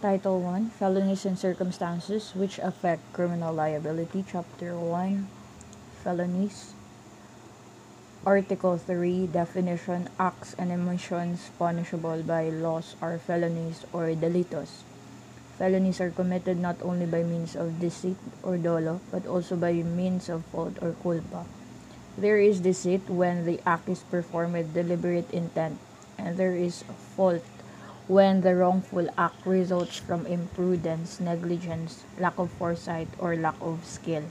Title 1 Felonies and Circumstances which Affect Criminal Liability, Chapter 1 Felonies. Article 3 Definition Acts and omissions punishable by laws are felonies or delitos. Felonies are committed not only by means of deceit or dolo, but also by means of fault or culpa. There is deceit when the act is performed with deliberate intent, and there is fault when the wrongful act results from imprudence, negligence, lack of foresight, or lack of skill.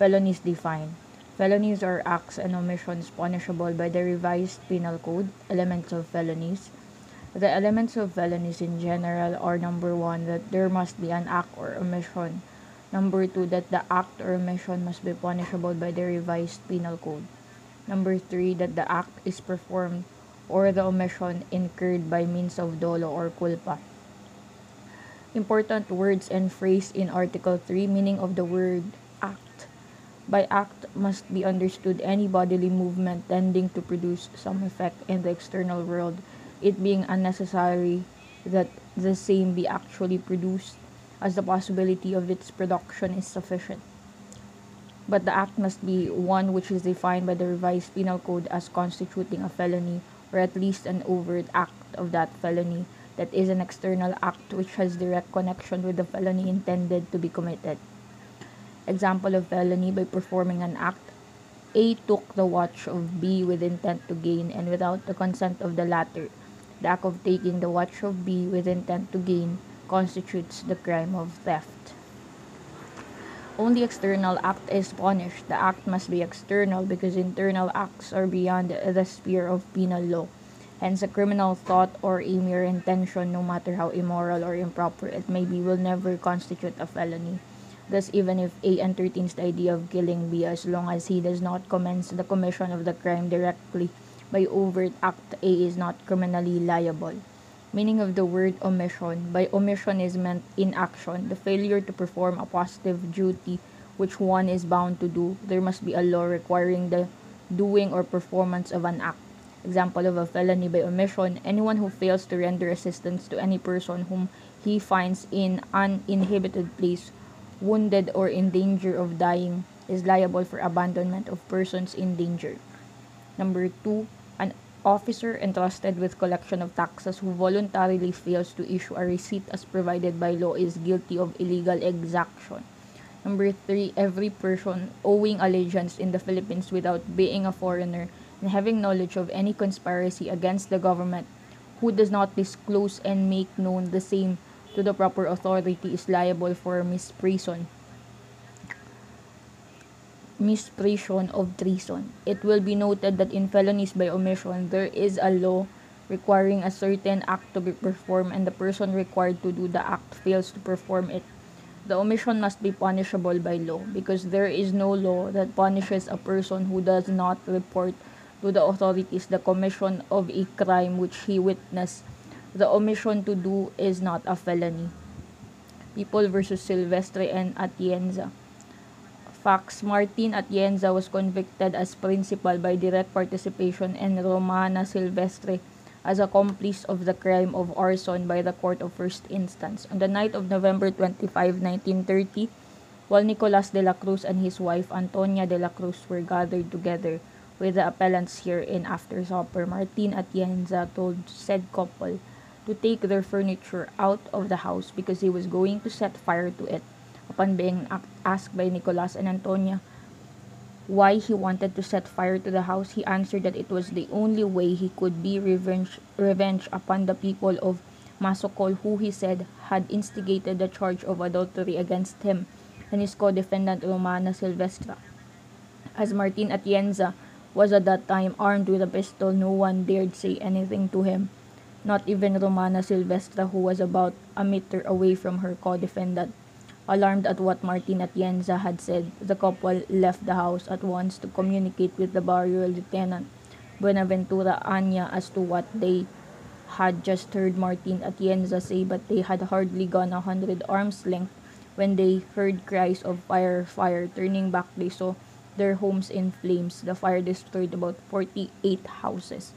Felonies defined. Felonies are acts and omissions punishable by the revised penal code, elements of felonies. The elements of felonies in general are number one, that there must be an act or omission. Number two, that the act or omission must be punishable by the revised penal code. Number three, that the act is performed or the omission incurred by means of dolo or culpa. Important words and phrase in Article 3 meaning of the word act. By act must be understood any bodily movement tending to produce some effect in the external world, it being unnecessary that the same be actually produced, as the possibility of its production is sufficient. But the act must be one which is defined by the revised penal code as constituting a felony or at least an overt act of that felony that is an external act which has direct connection with the felony intended to be committed. Example of felony by performing an act A took the watch of B with intent to gain and without the consent of the latter. The act of taking the watch of B with intent to gain constitutes the crime of theft. Only external act is punished. The act must be external because internal acts are beyond the sphere of penal law. Hence, a criminal thought or a mere intention, no matter how immoral or improper it may be, will never constitute a felony. Thus, even if A entertains the idea of killing B, as long as he does not commence the commission of the crime directly by overt act, A is not criminally liable. Meaning of the word omission. By omission is meant inaction, the failure to perform a positive duty which one is bound to do. There must be a law requiring the doing or performance of an act. Example of a felony by omission anyone who fails to render assistance to any person whom he finds in an inhabited place, wounded, or in danger of dying is liable for abandonment of persons in danger. Number two, officer entrusted with collection of taxes who voluntarily fails to issue a receipt as provided by law is guilty of illegal exaction. Number three, every person owing allegiance in the Philippines without being a foreigner and having knowledge of any conspiracy against the government who does not disclose and make known the same to the proper authority is liable for misprision misprision of treason. It will be noted that in felonies by omission, there is a law requiring a certain act to be performed and the person required to do the act fails to perform it. The omission must be punishable by law because there is no law that punishes a person who does not report to the authorities the commission of a crime which he witnessed. The omission to do is not a felony. People versus Silvestre and Atienza. Facts Martin Atienza was convicted as principal by direct participation and Romana Silvestre as accomplice of the crime of arson by the Court of First Instance. On the night of November 25, 1930, while Nicolas de la Cruz and his wife Antonia de la Cruz were gathered together with the appellants here in after supper, Martin Atienza told said couple to take their furniture out of the house because he was going to set fire to it. Upon being asked by Nicolas and Antonia why he wanted to set fire to the house, he answered that it was the only way he could be revenge, revenge upon the people of Masocol who he said had instigated the charge of adultery against him and his co-defendant Romana Silvestra. As Martin Atienza was at that time armed with a pistol, no one dared say anything to him, not even Romana Silvestra who was about a meter away from her co-defendant. Alarmed at what Martin Atienza had said, the couple left the house at once to communicate with the barrio lieutenant Buenaventura Anya as to what they had just heard Martin Atienza say, but they had hardly gone a hundred arms length when they heard cries of fire, fire. Turning back, they saw their homes in flames. The fire destroyed about 48 houses.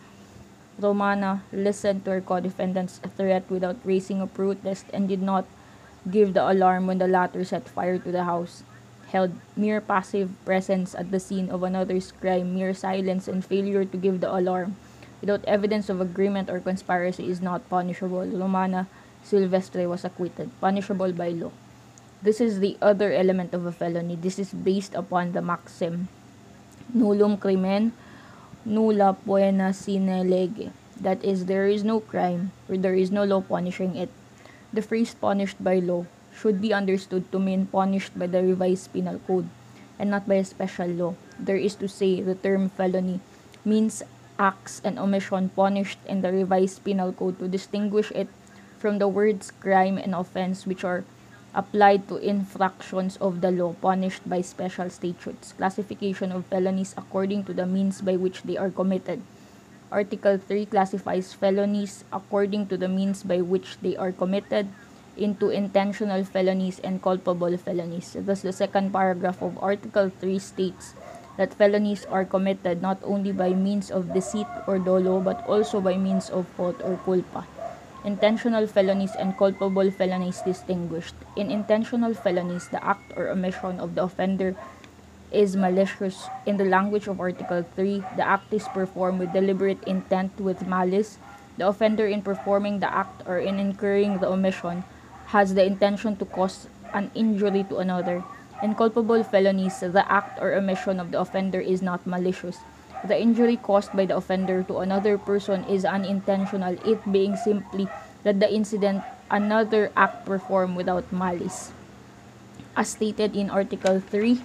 Romana listened to her co-defendant's threat without raising a protest and did not give the alarm when the latter set fire to the house. Held mere passive presence at the scene of another's crime, mere silence and failure to give the alarm without evidence of agreement or conspiracy is not punishable. Romana Silvestre was acquitted, punishable by law. This is the other element of a felony. This is based upon the maxim nullum crimen nulla poena sine lege. That is, there is no crime or there is no law punishing it. The phrase punished by law should be understood to mean punished by the revised penal code and not by a special law. There is to say the term felony means acts and omission punished in the revised penal code to distinguish it from the words crime and offense which are applied to infractions of the law punished by special statutes. Classification of felonies according to the means by which they are committed. Article 3 classifies felonies according to the means by which they are committed into intentional felonies and culpable felonies. Thus, the second paragraph of Article 3 states that felonies are committed not only by means of deceit or dolo but also by means of fault or culpa intentional felonies and culpable felonies distinguished. In intentional felonies, the act or omission of the offender is malicious. In the language of Article 3, the act is performed with deliberate intent with malice. The offender, in performing the act or in incurring the omission, has the intention to cause an injury to another. In culpable felonies, the act or omission of the offender is not malicious the injury caused by the offender to another person is unintentional, it being simply that the incident another act performed without malice. As stated in Article 3,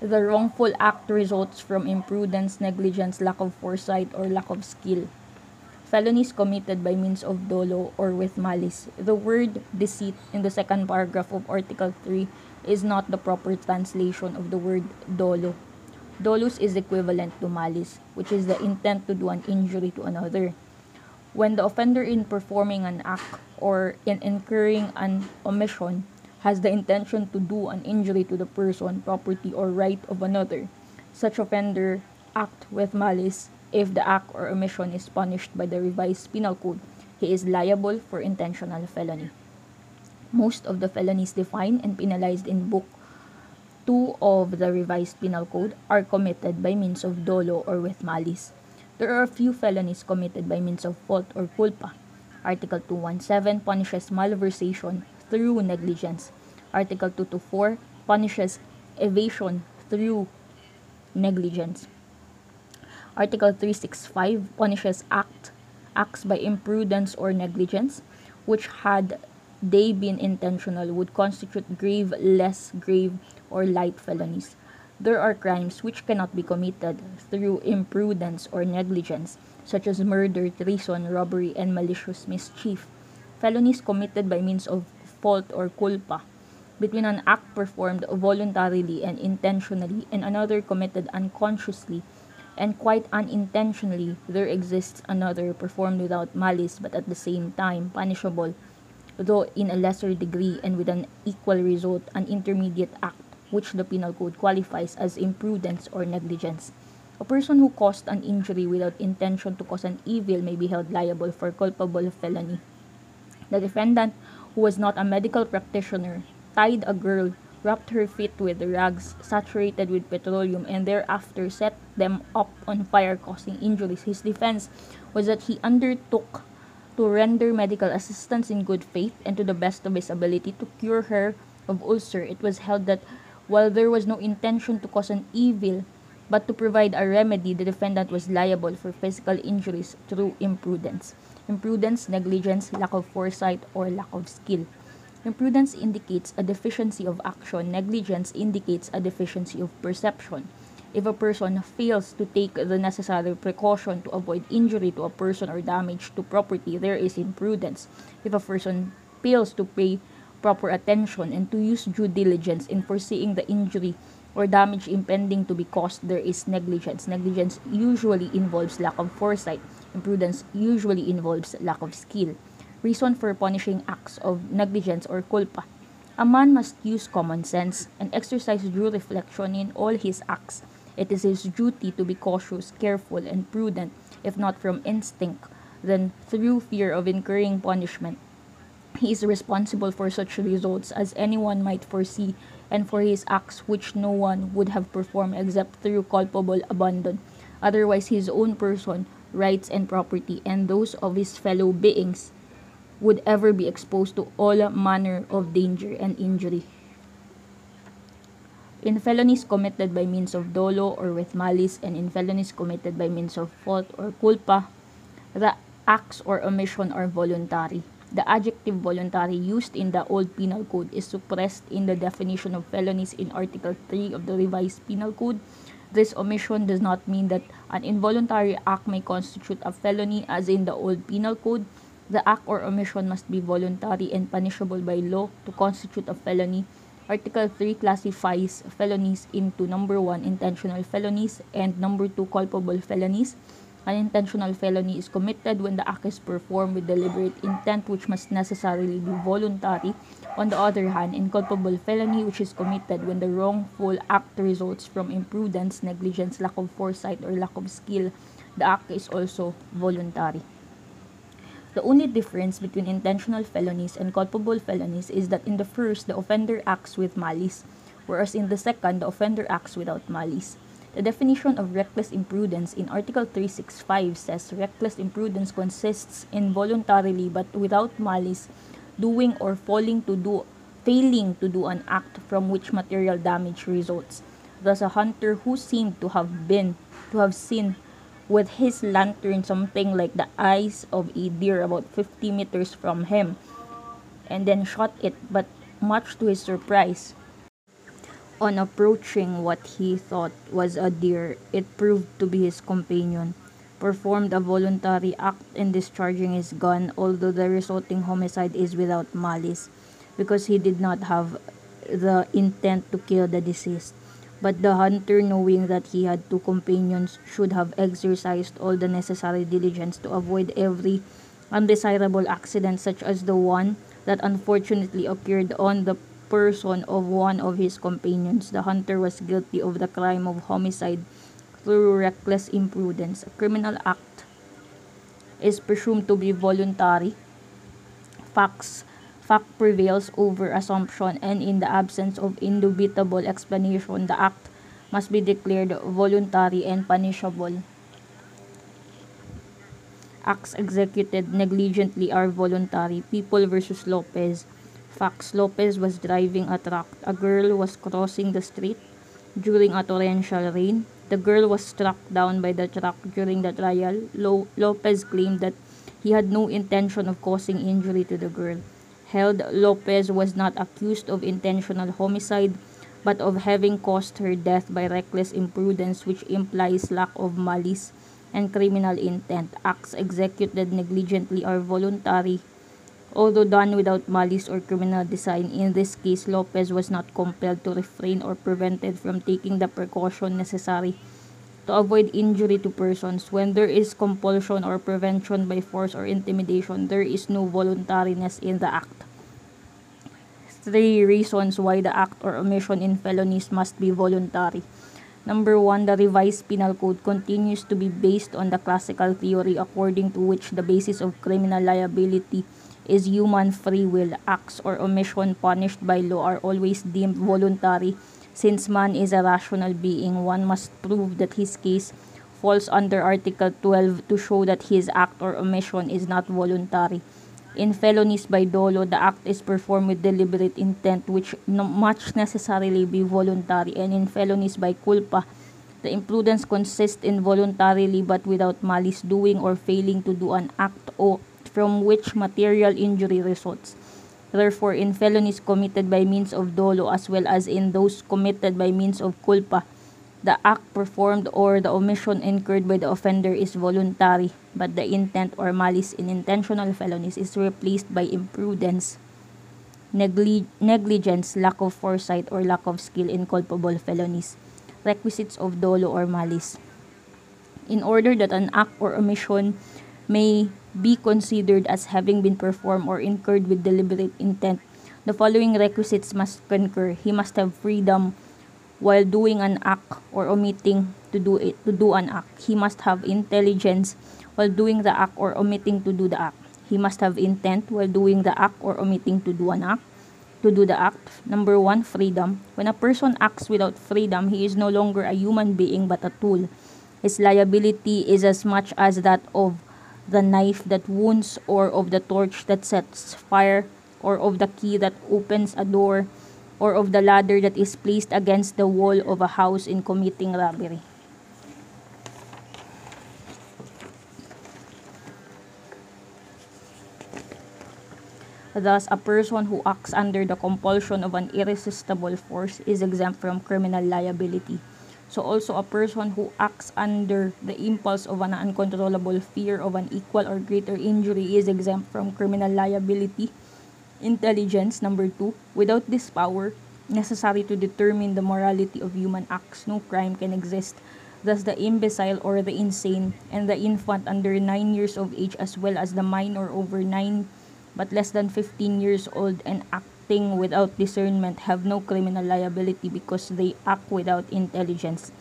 the wrongful act results from imprudence, negligence, lack of foresight, or lack of skill. Felonies committed by means of dolo or with malice. The word deceit in the second paragraph of Article 3 is not the proper translation of the word dolo. Dolus is equivalent to malice, which is the intent to do an injury to another. When the offender in performing an act or in incurring an omission has the intention to do an injury to the person, property, or right of another, such offender act with malice if the act or omission is punished by the revised penal code, he is liable for intentional felony. Most of the felonies defined and penalized in Book 2 of the Revised Penal Code are committed by means of dolo or with malice. There are a few felonies committed by means of fault or culpa. Article 217 punishes malversation through negligence. Article 224 punishes evasion through negligence. Article 365 punishes act acts by imprudence or negligence which had they been intentional would constitute grave, less grave, or light felonies. There are crimes which cannot be committed through imprudence or negligence, such as murder, treason, robbery, and malicious mischief. Felonies committed by means of fault or culpa between an act performed voluntarily and intentionally and another committed unconsciously and quite unintentionally, there exists another performed without malice but at the same time punishable though in a lesser degree and with an equal result, an intermediate act, which the Penal Code qualifies as imprudence or negligence. A person who caused an injury without intention to cause an evil may be held liable for culpable felony. The defendant, who was not a medical practitioner, tied a girl, wrapped her feet with rags saturated with petroleum, and thereafter set them up on fire, causing injuries. His defense was that he undertook to render medical assistance in good faith and to the best of his ability to cure her of ulcer. It was held that while there was no intention to cause an evil, but to provide a remedy, the defendant was liable for physical injuries through imprudence. Imprudence, negligence, lack of foresight, or lack of skill. Imprudence indicates a deficiency of action. Negligence indicates a deficiency of perception. If a person fails to take the necessary precaution to avoid injury to a person or damage to property, there is imprudence. If a person fails to pay proper attention and to use due diligence in foreseeing the injury or damage impending to be caused, there is negligence. Negligence usually involves lack of foresight. Imprudence usually involves lack of skill. Reason for punishing acts of negligence or culpa. A man must use common sense and exercise due reflection in all his acts It is his duty to be cautious, careful, and prudent, if not from instinct, then through fear of incurring punishment. He is responsible for such results as anyone might foresee and for his acts which no one would have performed except through culpable abandon. Otherwise, his own person, rights, and property, and those of his fellow beings would ever be exposed to all manner of danger and injury. In felonies committed by means of dolo or with malice, and in felonies committed by means of fault or culpa, the acts or omission are voluntary. The adjective voluntary used in the Old Penal Code is suppressed in the definition of felonies in Article 3 of the Revised Penal Code. This omission does not mean that an involuntary act may constitute a felony as in the Old Penal Code. The act or omission must be voluntary and punishable by law to constitute a felony. Article 3 classifies felonies into number 1 intentional felonies and number 2 culpable felonies. An intentional felony is committed when the act is performed with deliberate intent which must necessarily be voluntary. On the other hand, inculpable felony which is committed when the wrongful act results from imprudence, negligence, lack of foresight, or lack of skill, the act is also voluntary. The only difference between intentional felonies and culpable felonies is that in the first, the offender acts with malice, whereas in the second, the offender acts without malice. The definition of reckless imprudence in Article 365 says reckless imprudence consists in voluntarily but without malice doing or falling to do failing to do an act from which material damage results. Thus a hunter who seemed to have been to have seen with his lantern something like the eyes of a deer about 50 meters from him and then shot it but much to his surprise on approaching what he thought was a deer, it proved to be his companion, performed a voluntary act in discharging his gun, although the resulting homicide is without malice, because he did not have the intent to kill the deceased. But the hunter, knowing that he had two companions, should have exercised all the necessary diligence to avoid every undesirable accident, such as the one that unfortunately occurred on the person of one of his companions. The hunter was guilty of the crime of homicide through reckless imprudence. A criminal act is presumed to be voluntary. Facts fact prevails over assumption and in the absence of indubitable explanation the act must be declared voluntary and punishable. Acts executed negligently are voluntary. People versus Lopez. Fox Lopez was driving a truck. A girl was crossing the street during a torrential rain. The girl was struck down by the truck during the trial. Lo- Lopez claimed that he had no intention of causing injury to the girl. Held Lopez was not accused of intentional homicide but of having caused her death by reckless imprudence which implies lack of malice and criminal intent. Acts executed negligently are voluntary although done without malice or criminal design. In this case, Lopez was not compelled to refrain or prevented from taking the precaution necessary to avoid injury to persons. When there is compulsion or prevention by force or intimidation, there is no voluntariness in the act. Three reasons why the act or omission in felonies must be voluntary. Number one, the revised penal code continues to be based on the classical theory according to which the basis of criminal liability is human free will. Acts or omission punished by law are always deemed voluntary. Since man is a rational being, one must prove that his case falls under Article 12 to show that his act or omission is not voluntary. In felonies by dolo, the act is performed with deliberate intent, which no, must necessarily be voluntary. And in felonies by culpa, the imprudence consists in voluntarily but without malice doing or failing to do an act or from which material injury results. Therefore, in felonies committed by means of dolo as well as in those committed by means of culpa, the act performed or the omission incurred by the offender is voluntary, but the intent or malice in intentional felonies is replaced by imprudence, negli- negligence, lack of foresight, or lack of skill in culpable felonies. Requisites of dolo or malice. In order that an act or omission may be considered as having been performed or incurred with deliberate intent. The following requisites must concur. He must have freedom while doing an act or omitting to do it to do an act. He must have intelligence while doing the act or omitting to do the act. He must have intent while doing the act or omitting to do an act. To do the act. Number one, freedom. When a person acts without freedom, he is no longer a human being but a tool. His liability is as much as that of the knife that wounds or of the torch that sets fire or of the key that opens a door or of the ladder that is placed against the wall of a house in committing robbery. Thus, a person who acts under the compulsion of an irresistible force is exempt from criminal liability. So also a person who acts under the impulse of an uncontrollable fear of an equal or greater injury is exempt from criminal liability. Intelligence, number two, without this power, necessary to determine the morality of human acts, no crime can exist. Thus, the imbecile or the insane and the infant under 9 years of age, as well as the minor over 9 but less than 15 years old and acting without discernment have no criminal liability because they act without intelligence.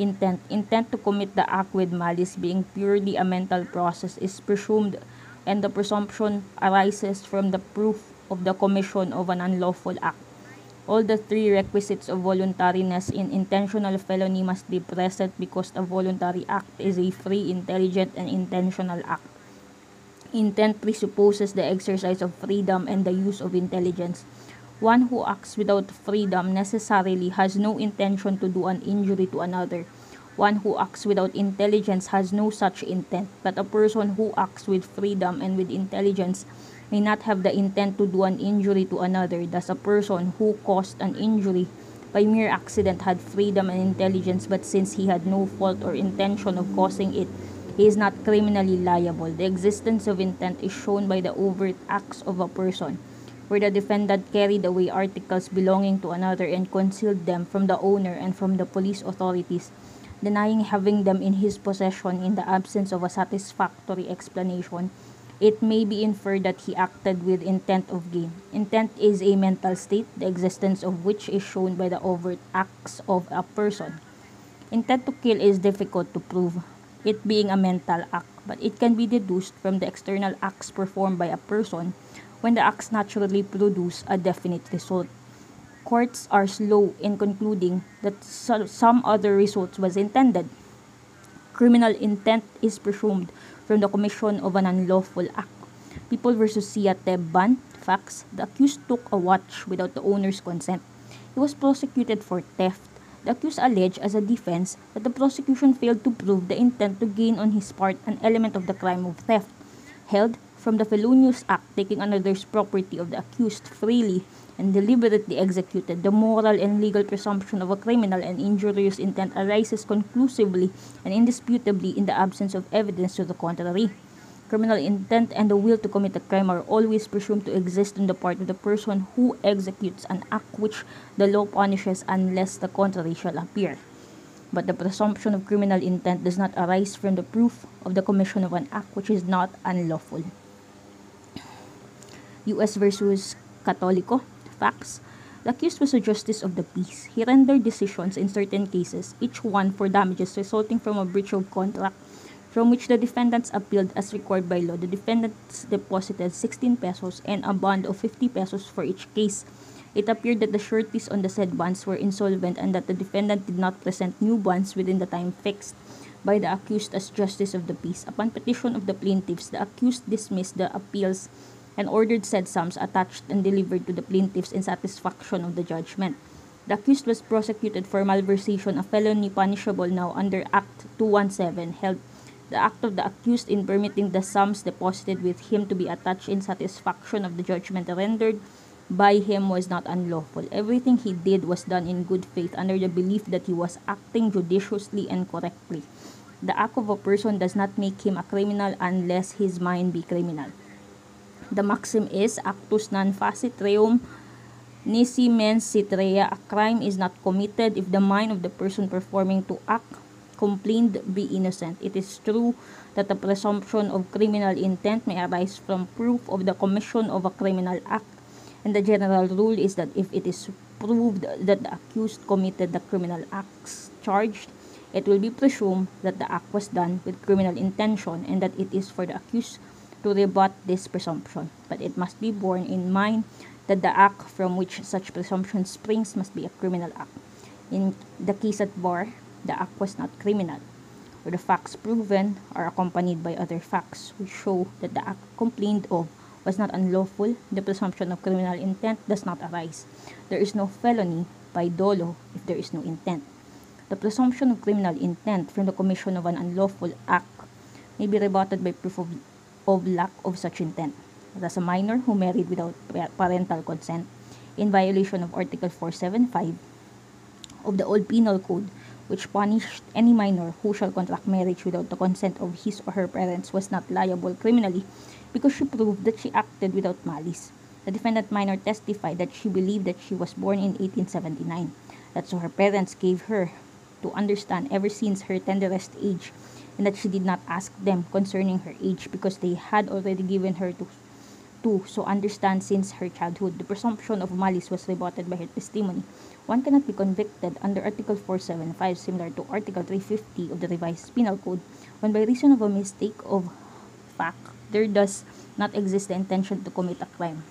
Intent. Intent to commit the act with malice being purely a mental process is presumed and the presumption arises from the proof of the commission of an unlawful act. All the three requisites of voluntariness in intentional felony must be present because a voluntary act is a free, intelligent, and intentional act. Intent presupposes the exercise of freedom and the use of intelligence. One who acts without freedom necessarily has no intention to do an injury to another. One who acts without intelligence has no such intent, but a person who acts with freedom and with intelligence may not have the intent to do an injury to another. Thus, a person who caused an injury by mere accident had freedom and intelligence, but since he had no fault or intention of causing it, he is not criminally liable. The existence of intent is shown by the overt acts of a person, where the defendant carried away articles belonging to another and concealed them from the owner and from the police authorities, denying having them in his possession in the absence of a satisfactory explanation. It may be inferred that he acted with intent of gain. Intent is a mental state, the existence of which is shown by the overt acts of a person. Intent to kill is difficult to prove, it being a mental act, but it can be deduced from the external acts performed by a person when the acts naturally produce a definite result. Courts are slow in concluding that some other result was intended. Criminal intent is presumed from the commission of an unlawful act. People versus Sia Tebban, facts, the accused took a watch without the owner's consent. He was prosecuted for theft the accused alleged as a defense that the prosecution failed to prove the intent to gain on his part an element of the crime of theft, held from the felonious act taking another's property of the accused freely and deliberately executed, the moral and legal presumption of a criminal and injurious intent arises conclusively and indisputably in the absence of evidence to the contrary. Criminal intent and the will to commit a crime are always presumed to exist on the part of the person who executes an act which the law punishes unless the contrary shall appear. But the presumption of criminal intent does not arise from the proof of the commission of an act which is not unlawful. U.S. versus Catolico. Facts. The accused was a justice of the peace. He rendered decisions in certain cases, each one for damages resulting from a breach of contract from which the defendants appealed as required by law. The defendants deposited 16 pesos and a bond of 50 pesos for each case. It appeared that the sureties on the said bonds were insolvent and that the defendant did not present new bonds within the time fixed by the accused as justice of the peace. Upon petition of the plaintiffs, the accused dismissed the appeals and ordered said sums attached and delivered to the plaintiffs in satisfaction of the judgment. The accused was prosecuted for malversation, a felony punishable now under Act 217, held the act of the accused in permitting the sums deposited with him to be attached in satisfaction of the judgment rendered by him was not unlawful. Everything he did was done in good faith under the belief that he was acting judiciously and correctly. The act of a person does not make him a criminal unless his mind be criminal. The maxim is actus non facit reum nisi mens sit rea. A crime is not committed if the mind of the person performing to act complained be innocent. It is true that the presumption of criminal intent may arise from proof of the commission of a criminal act, and the general rule is that if it is proved that the accused committed the criminal acts charged, it will be presumed that the act was done with criminal intention and that it is for the accused to rebut this presumption. But it must be borne in mind that the act from which such presumption springs must be a criminal act. In the case at bar, the act was not criminal, where the facts proven are accompanied by other facts which show that the act complained of was not unlawful, the presumption of criminal intent does not arise. There is no felony by dolo if there is no intent. The presumption of criminal intent from the commission of an unlawful act may be rebutted by proof of, of lack of such intent. Thus, a minor who married without parental consent in violation of Article 475 of the Old Penal Code, which punished any minor who shall contract marriage without the consent of his or her parents, was not liable criminally because she proved that she acted without malice. The defendant minor testified that she believed that she was born in 1879, that so her parents gave her to understand ever since her tenderest age, and that she did not ask them concerning her age because they had already given her to to so understand since her childhood. The presumption of malice was rebutted by her testimony. One cannot be convicted under Article 475, similar to Article 350 of the Revised Penal Code, when by reason of a mistake of fact there does not exist the intention to commit a crime.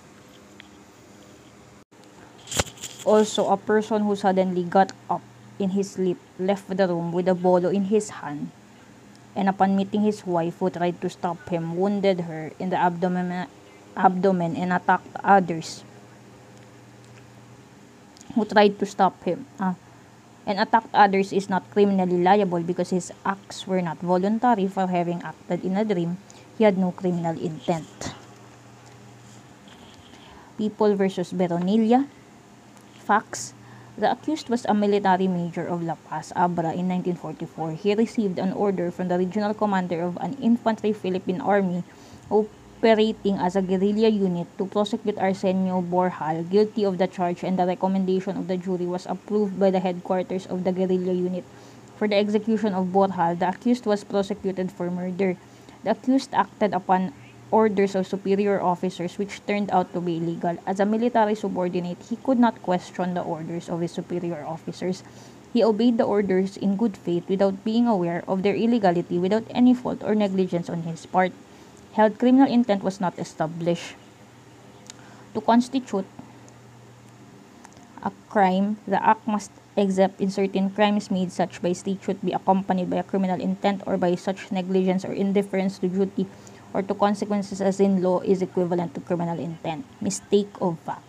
Also, a person who suddenly got up in his sleep left the room with a bolo in his hand, and upon meeting his wife who tried to stop him, wounded her in the abdomen, abdomen and attacked others who tried to stop him. Uh, and attacked others is not criminally liable because his acts were not voluntary for having acted in a dream he had no criminal intent. People versus Beronilla. Facts. The accused was a military major of La Paz, Abra in 1944. He received an order from the regional commander of an infantry Philippine army operating as a guerrilla unit to prosecute Arsenio Borjal guilty of the charge and the recommendation of the jury was approved by the headquarters of the guerrilla unit. For the execution of Borjal, the accused was prosecuted for murder. The accused acted upon orders of superior officers which turned out to be illegal. As a military subordinate, he could not question the orders of his superior officers. He obeyed the orders in good faith without being aware of their illegality without any fault or negligence on his part. Held criminal intent was not established. To constitute a crime, the act must except in certain crimes made such by statute be accompanied by a criminal intent or by such negligence or indifference to duty or to consequences as in law is equivalent to criminal intent. Mistake of fact.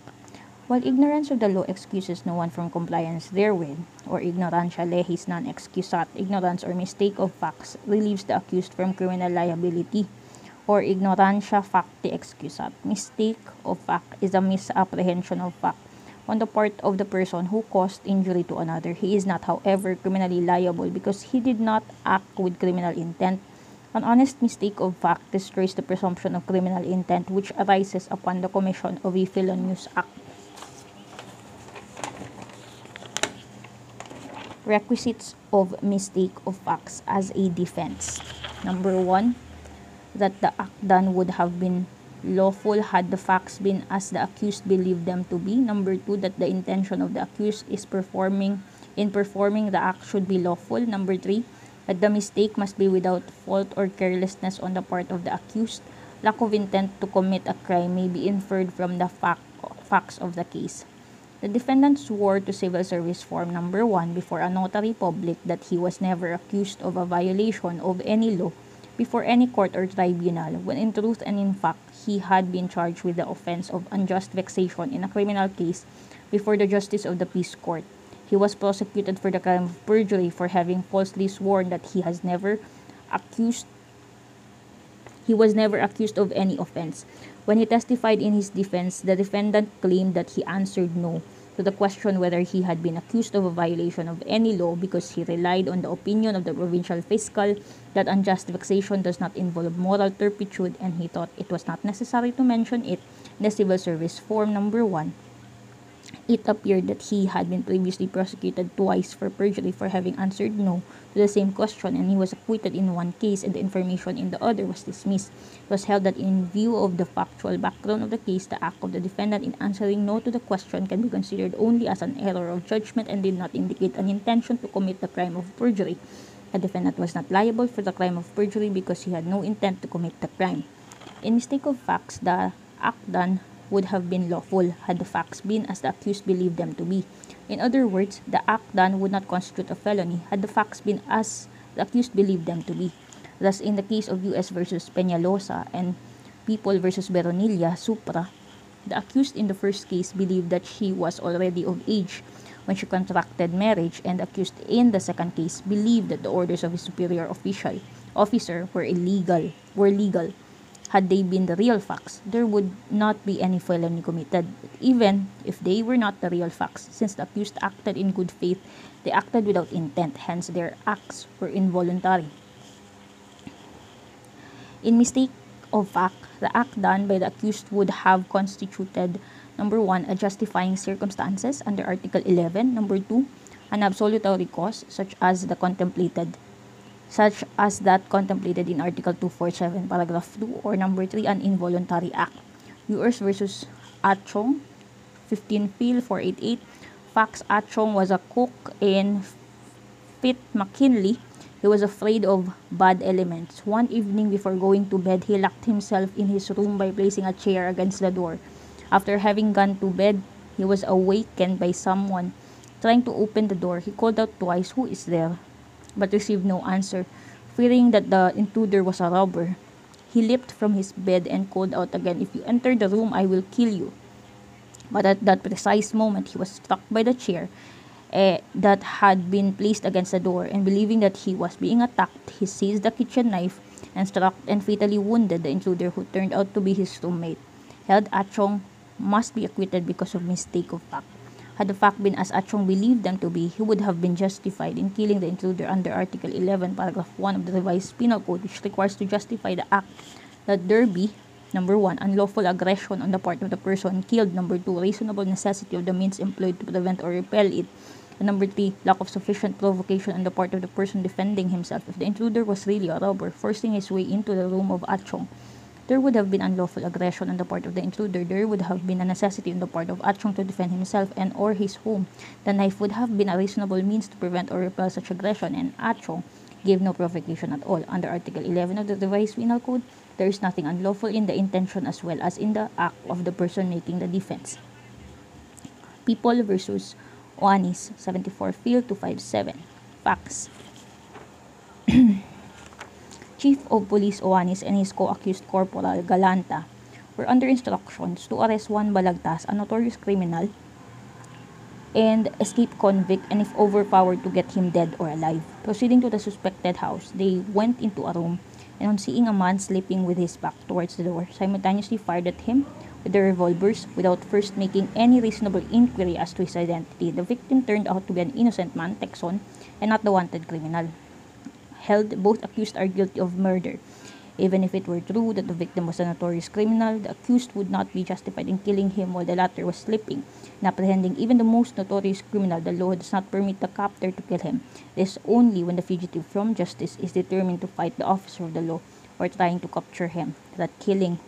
While ignorance of the law excuses no one from compliance therewith, or ignorantia legis non excusat, ignorance or mistake of facts relieves the accused from criminal liability, or ignorantia facti excusat. Mistake of fact is a misapprehension of fact on the part of the person who caused injury to another. He is not, however, criminally liable because he did not act with criminal intent. An honest mistake of fact destroys the presumption of criminal intent which arises upon the commission of a felonious act. Requisites of mistake of facts as a defense. Number one, that the act done would have been lawful had the facts been as the accused believed them to be. Number two, that the intention of the accused is performing in performing the act should be lawful. Number three, that the mistake must be without fault or carelessness on the part of the accused. Lack of intent to commit a crime may be inferred from the fact, facts of the case. The defendant swore to Civil Service Form number 1 before a notary public that he was never accused of a violation of any law before any court or tribunal, when in truth and in fact he had been charged with the offense of unjust vexation in a criminal case before the justice of the peace court. He was prosecuted for the crime of perjury for having falsely sworn that he has never accused he was never accused of any offense. When he testified in his defense, the defendant claimed that he answered no to the question whether he had been accused of a violation of any law because he relied on the opinion of the provincial fiscal that unjust vexation does not involve moral turpitude and he thought it was not necessary to mention it. In the civil service form number 1 it appeared that he had been previously prosecuted twice for perjury for having answered no to the same question and he was acquitted in one case and the information in the other was dismissed. It was held that in view of the factual background of the case, the act of the defendant in answering no to the question can be considered only as an error of judgment and did not indicate an intention to commit the crime of perjury. The defendant was not liable for the crime of perjury because he had no intent to commit the crime. In mistake of facts, the act done would have been lawful had the facts been as the accused believed them to be. In other words, the act done would not constitute a felony had the facts been as the accused believed them to be. Thus, in the case of U.S. versus Peñalosa and People versus Beronilla, Supra, the accused in the first case believed that she was already of age when she contracted marriage, and the accused in the second case believed that the orders of his superior official officer were illegal, were legal. Had they been the real facts, there would not be any felony committed, even if they were not the real facts, since the accused acted in good faith, they acted without intent, hence their acts were involuntary. In mistake of fact, the act done by the accused would have constituted number one, a justifying circumstances under Article 11, number two, an absolutory cause such as the contemplated such as that contemplated in Article 247, Paragraph 2, or number 3, an involuntary act. U.S. versus Achong, 15 Phil 488. Fax Achong was a cook in Fort McKinley. He was afraid of bad elements. One evening before going to bed, he locked himself in his room by placing a chair against the door. After having gone to bed, he was awakened by someone. Trying to open the door, he called out twice, Who is there? But received no answer. Fearing that the intruder was a robber, he leaped from his bed and called out again, If you enter the room, I will kill you. But at that precise moment, he was struck by the chair eh, that had been placed against the door, and believing that he was being attacked, he seized the kitchen knife and struck and fatally wounded the intruder who turned out to be his roommate. Held Achong must be acquitted because of mistake of fact. Had the fact been as Achong believed them to be, he would have been justified in killing the intruder under Article 11, Paragraph 1 of the Revised Penal Code, which requires to justify the act that there be, number 1, unlawful aggression on the part of the person killed, number 2, reasonable necessity of the means employed to prevent or repel it, and number 3, lack of sufficient provocation on the part of the person defending himself. If the intruder was really a robber, forcing his way into the room of Achong, there would have been unlawful aggression on the part of the intruder. There would have been a necessity on the part of Achong to defend himself and or his home. The knife would have been a reasonable means to prevent or repel such aggression, and Achong gave no provocation at all. Under Article 11 of the Revised Penal Code, there is nothing unlawful in the intention as well as in the act of the person making the defense. People versus Oanis, 74 Phil 257. Facts. Chief of Police Oanis and his co-accused Corporal Galanta were under instructions to arrest Juan Balagtas, a notorious criminal, and escape convict and if overpowered to get him dead or alive. Proceeding to the suspected house, they went into a room and on seeing a man sleeping with his back towards the door, simultaneously fired at him with their revolvers without first making any reasonable inquiry as to his identity. The victim turned out to be an innocent man, Tecson, and not the wanted criminal held both accused are guilty of murder. Even if it were true that the victim was a notorious criminal, the accused would not be justified in killing him while the latter was sleeping. In apprehending even the most notorious criminal, the law does not permit the captor to kill him. This only when the fugitive from justice is determined to fight the officer of the law or trying to capture him, that killing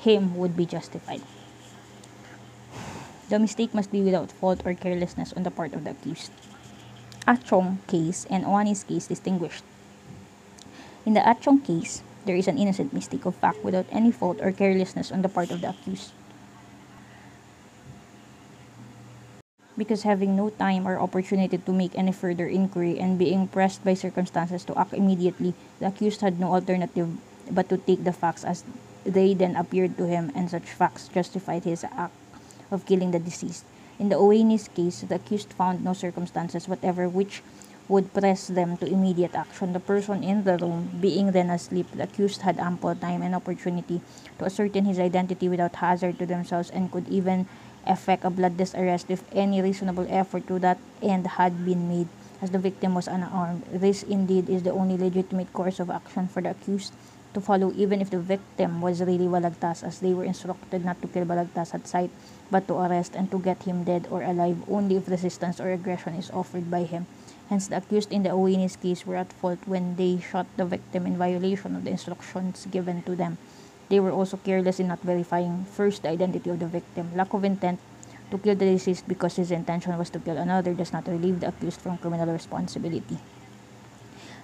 him would be justified. The mistake must be without fault or carelessness on the part of the accused. Achong case and Oanis case distinguished. In the Achong case, there is an innocent mistake of fact without any fault or carelessness on the part of the accused. Because having no time or opportunity to make any further inquiry and being pressed by circumstances to act immediately, the accused had no alternative but to take the facts as they then appeared to him, and such facts justified his act of killing the deceased. In the Oanis case, the accused found no circumstances whatever which would press them to immediate action. The person in the room, being then asleep, the accused had ample time and opportunity to ascertain his identity without hazard to themselves and could even effect a bloodless arrest if any reasonable effort to that end had been made, as the victim was unarmed. This indeed is the only legitimate course of action for the accused to follow even if the victim was really Balagtas as they were instructed not to kill Balagtas at sight but to arrest and to get him dead or alive only if resistance or aggression is offered by him Hence, the accused in the Oanis case were at fault when they shot the victim in violation of the instructions given to them. They were also careless in not verifying first the identity of the victim. Lack of intent to kill the deceased because his intention was to kill another does not relieve the accused from criminal responsibility.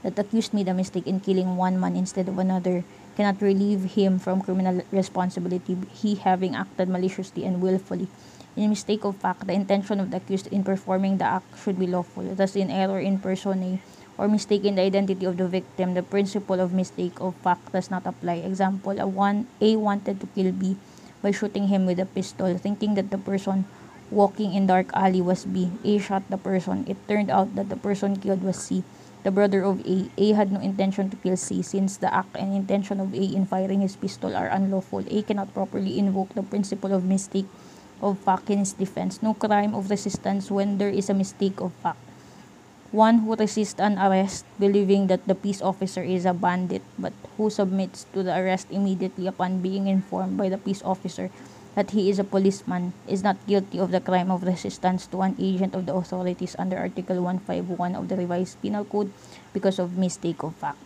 That accused made a mistake in killing one man instead of another cannot relieve him from criminal responsibility, he having acted maliciously and willfully in mistake of fact, the intention of the accused in performing the act should be lawful. Thus, in error in personae or mistake in the identity of the victim, the principle of mistake of fact does not apply. Example, a, one, a wanted to kill B by shooting him with a pistol, thinking that the person walking in dark alley was B. A shot the person. It turned out that the person killed was C, the brother of A. A had no intention to kill C since the act and intention of A in firing his pistol are unlawful. A cannot properly invoke the principle of mistake of fact in his defense. No crime of resistance when there is a mistake of fact. One who resists an arrest, believing that the peace officer is a bandit, but who submits to the arrest immediately upon being informed by the peace officer that he is a policeman, is not guilty of the crime of resistance to an agent of the authorities under Article 151 of the Revised Penal Code because of mistake of fact.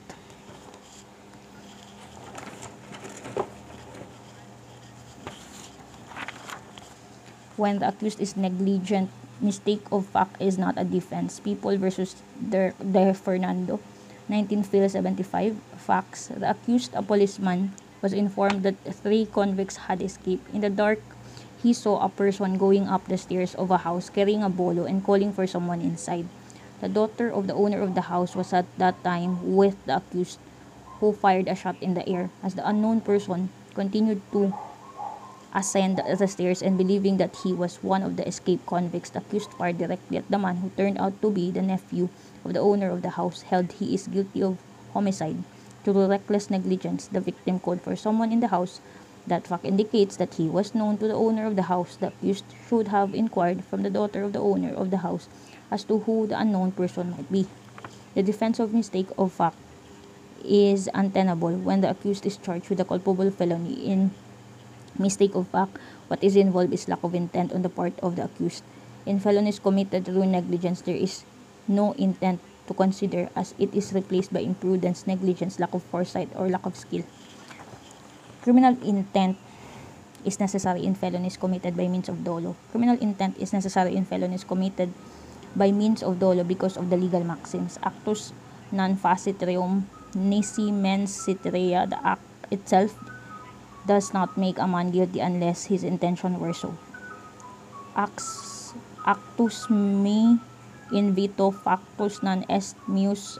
When the accused is negligent, mistake of fact is not a defense. People versus De, De Fernando, 1975. Facts. The accused, a policeman, was informed that three convicts had escaped. In the dark, he saw a person going up the stairs of a house carrying a bolo and calling for someone inside. The daughter of the owner of the house was at that time with the accused, who fired a shot in the air. As the unknown person continued to ascend the stairs and believing that he was one of the escaped convicts, accused fired directly at the man who turned out to be the nephew of the owner of the house, held he is guilty of homicide. Through reckless negligence, the victim called for someone in the house. That fact indicates that he was known to the owner of the house. The accused should have inquired from the daughter of the owner of the house as to who the unknown person might be. The defense of mistake of fact is untenable when the accused is charged with a culpable felony in mistake of fact, what is involved is lack of intent on the part of the accused. In felonies committed through negligence, there is no intent to consider as it is replaced by imprudence, negligence, lack of foresight, or lack of skill. Criminal intent is necessary in felonies committed by means of dolo. Criminal intent is necessary in felonies committed by means of dolo because of the legal maxims. Actus non facit reum nisi mens sit rea, the act itself does not make a man guilty unless his intention were so. Acts, actus me invito factus non est meus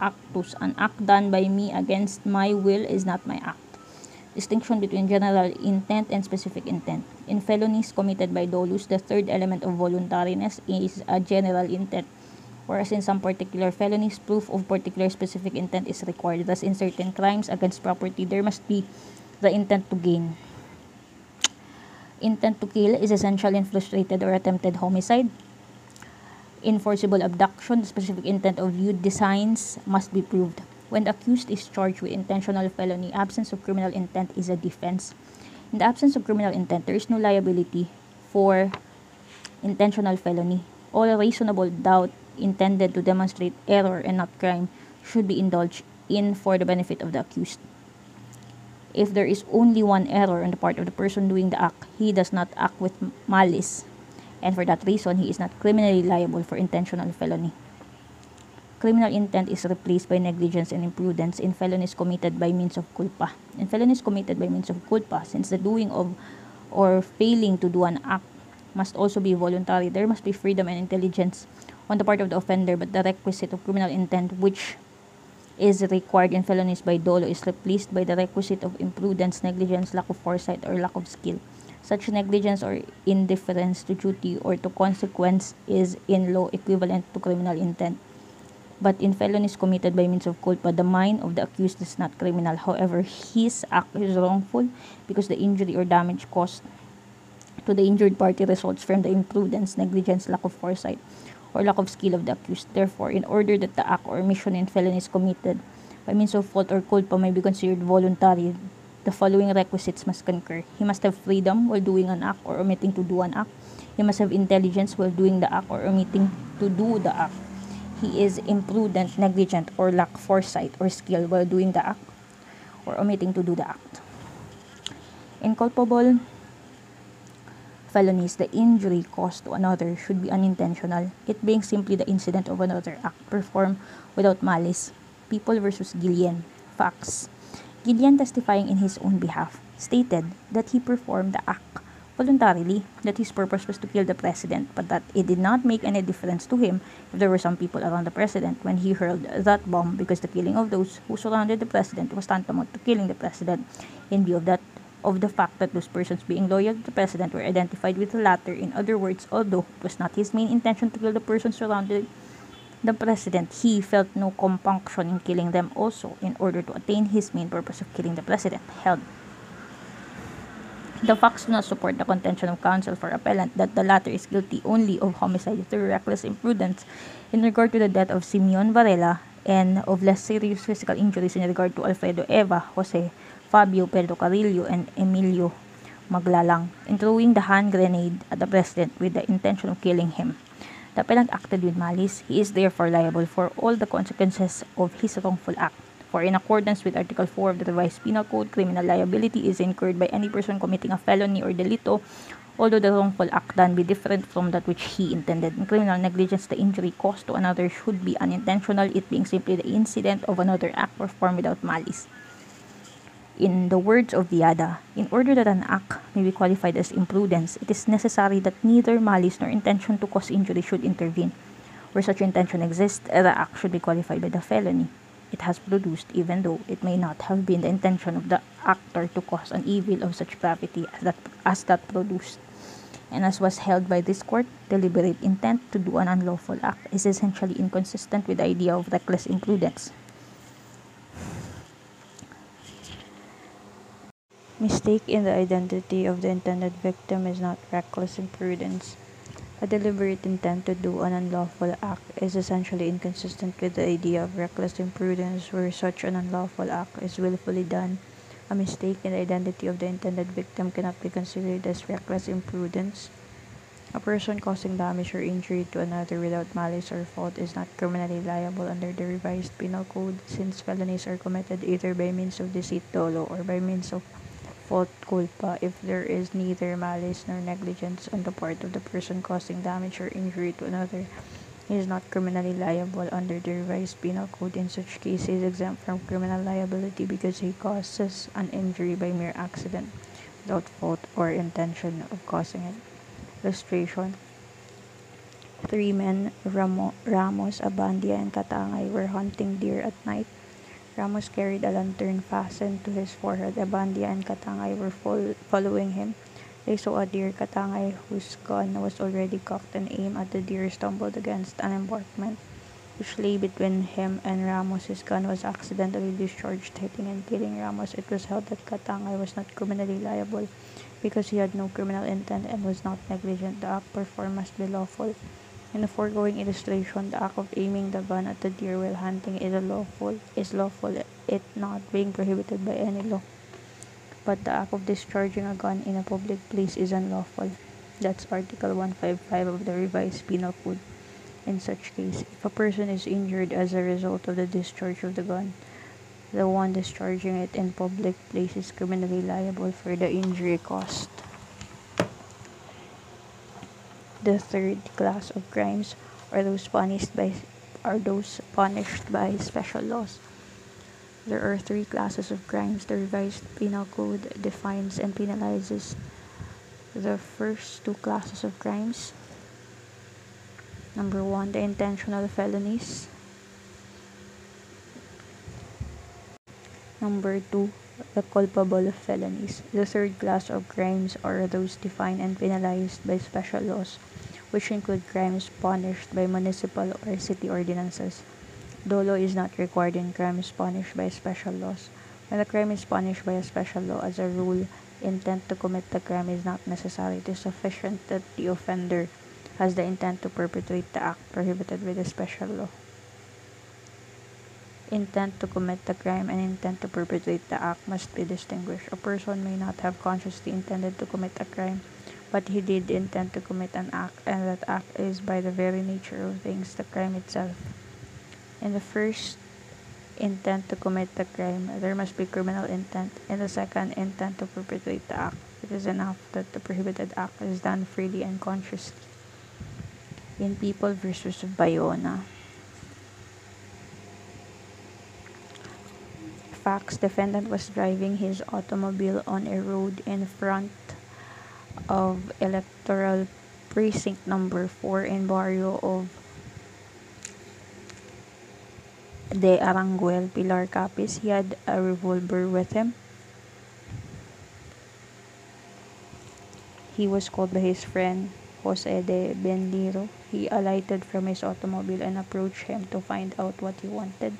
actus. An act done by me against my will is not my act. Distinction between general intent and specific intent. In felonies committed by dolus, the third element of voluntariness is a general intent, whereas in some particular felonies, proof of particular specific intent is required. Thus, in certain crimes against property, there must be the intent to gain. Intent to kill is essential in frustrated or attempted homicide. In forcible abduction, the specific intent of lewd designs must be proved. When the accused is charged with intentional felony, absence of criminal intent is a defense. In the absence of criminal intent, there is no liability for intentional felony. All reasonable doubt intended to demonstrate error and not crime should be indulged in for the benefit of the accused if there is only one error on the part of the person doing the act, he does not act with malice. And for that reason, he is not criminally liable for intentional felony. Criminal intent is replaced by negligence and imprudence in felonies committed by means of culpa. In felonies committed by means of culpa, since the doing of or failing to do an act must also be voluntary, there must be freedom and intelligence on the part of the offender, but the requisite of criminal intent, which is required in felonies by dolo is replaced by the requisite of imprudence, negligence, lack of foresight, or lack of skill. Such negligence or indifference to duty or to consequence is in law equivalent to criminal intent. But in felonies committed by means of culpa, the mind of the accused is not criminal. However, his act is wrongful because the injury or damage caused to the injured party results from the imprudence, negligence, lack of foresight, or lack of skill of the accused. Therefore, in order that the act or omission in felony is committed by means of fault or culpa may be considered voluntary, the following requisites must concur. He must have freedom while doing an act or omitting to do an act. He must have intelligence while doing the act or omitting to do the act. he is imprudent, negligent, or lack foresight or skill while doing the act or omitting to do the act. In culpable felonies, the injury caused to another should be unintentional, it being simply the incident of another act performed without malice. People versus Guillen. Facts. Guillen testifying in his own behalf stated that he performed the act voluntarily, that his purpose was to kill the president, but that it did not make any difference to him if there were some people around the president when he hurled that bomb because the killing of those who surrounded the president was tantamount to killing the president in view of that of the fact that those persons being loyal to the president were identified with the latter. In other words, although it was not his main intention to kill the persons surrounded the president, he felt no compunction in killing them also in order to attain his main purpose of killing the president. Held. The facts do not support the contention of counsel for appellant that the latter is guilty only of homicide through reckless imprudence in regard to the death of Simeon Varela and of less serious physical injuries in regard to Alfredo Eva, Jose Fabio Pedro Carrillo, and Emilio Maglalang in throwing the hand grenade at the president with the intention of killing him. The appellant acted with malice. He is therefore liable for all the consequences of his wrongful act. For in accordance with Article 4 of the Revised Penal Code, criminal liability is incurred by any person committing a felony or delito, although the wrongful act done be different from that which he intended. In criminal negligence, the injury caused to another should be unintentional, it being simply the incident of another act performed without malice. In the words of Viada, in order that an act may be qualified as imprudence, it is necessary that neither malice nor intention to cause injury should intervene. Where such intention exists, the act should be qualified by the felony it has produced, even though it may not have been the intention of the actor to cause an evil of such gravity as that, as that produced. And as was held by this court, deliberate intent to do an unlawful act is essentially inconsistent with the idea of reckless imprudence. Mistake in the identity of the intended victim is not reckless imprudence. A deliberate intent to do an unlawful act is essentially inconsistent with the idea of reckless imprudence where such an unlawful act is willfully done. A mistake in the identity of the intended victim cannot be considered as reckless imprudence. A person causing damage or injury to another without malice or fault is not criminally liable under the revised penal code since felonies are committed either by means of deceit dolo or by means of fault culpa if there is neither malice nor negligence on the part of the person causing damage or injury to another. He is not criminally liable under the revised penal code. In such case, he is exempt from criminal liability because he causes an injury by mere accident without fault or intention of causing it. Illustration Three men, Ramo, Ramos, Abandia, and Catangay, were hunting deer at night. Ramos carried a lantern fastened to his forehead. Abandia and Catangay were fol- following him. They saw a deer. Catangay, whose gun was already cocked and aimed at the deer, stumbled against an embankment which lay between him and Ramos. His gun was accidentally discharged, hitting and killing Ramos. It was held that Catangay was not criminally liable because he had no criminal intent and was not negligent. The act performed must be lawful. In the foregoing illustration, the act of aiming the gun at the deer while hunting is lawful, is lawful, it not being prohibited by any law. But the act of discharging a gun in a public place is unlawful. That's Article 155 of the Revised Penal Code. In such case, if a person is injured as a result of the discharge of the gun, the one discharging it in public place is criminally liable for the injury caused. The third class of crimes are those punished by are those punished by special laws. There are three classes of crimes. The revised penal code defines and penalizes the first two classes of crimes. Number one, the intentional felonies. Number two, the culpable felonies. The third class of crimes are those defined and penalized by special laws which include crimes punished by municipal or city ordinances. Dolo is not required in crimes punished by special laws. When a crime is punished by a special law, as a rule, intent to commit the crime is not necessary. It is sufficient that the offender has the intent to perpetrate the act prohibited by the special law. Intent to commit the crime and intent to perpetrate the act must be distinguished. A person may not have consciously intended to commit a crime but he did intend to commit an act, and that act is by the very nature of things the crime itself. In the first intent to commit the crime, there must be criminal intent. In the second intent to perpetrate the act, it is enough that the prohibited act is done freely and consciously. In People versus Bayona, facts defendant was driving his automobile on a road in front of electoral precinct number 4 in barrio of De Aranguel, Pilar Capiz. He had a revolver with him. He was called by his friend Jose de Benliro. He alighted from his automobile and approached him to find out what he wanted.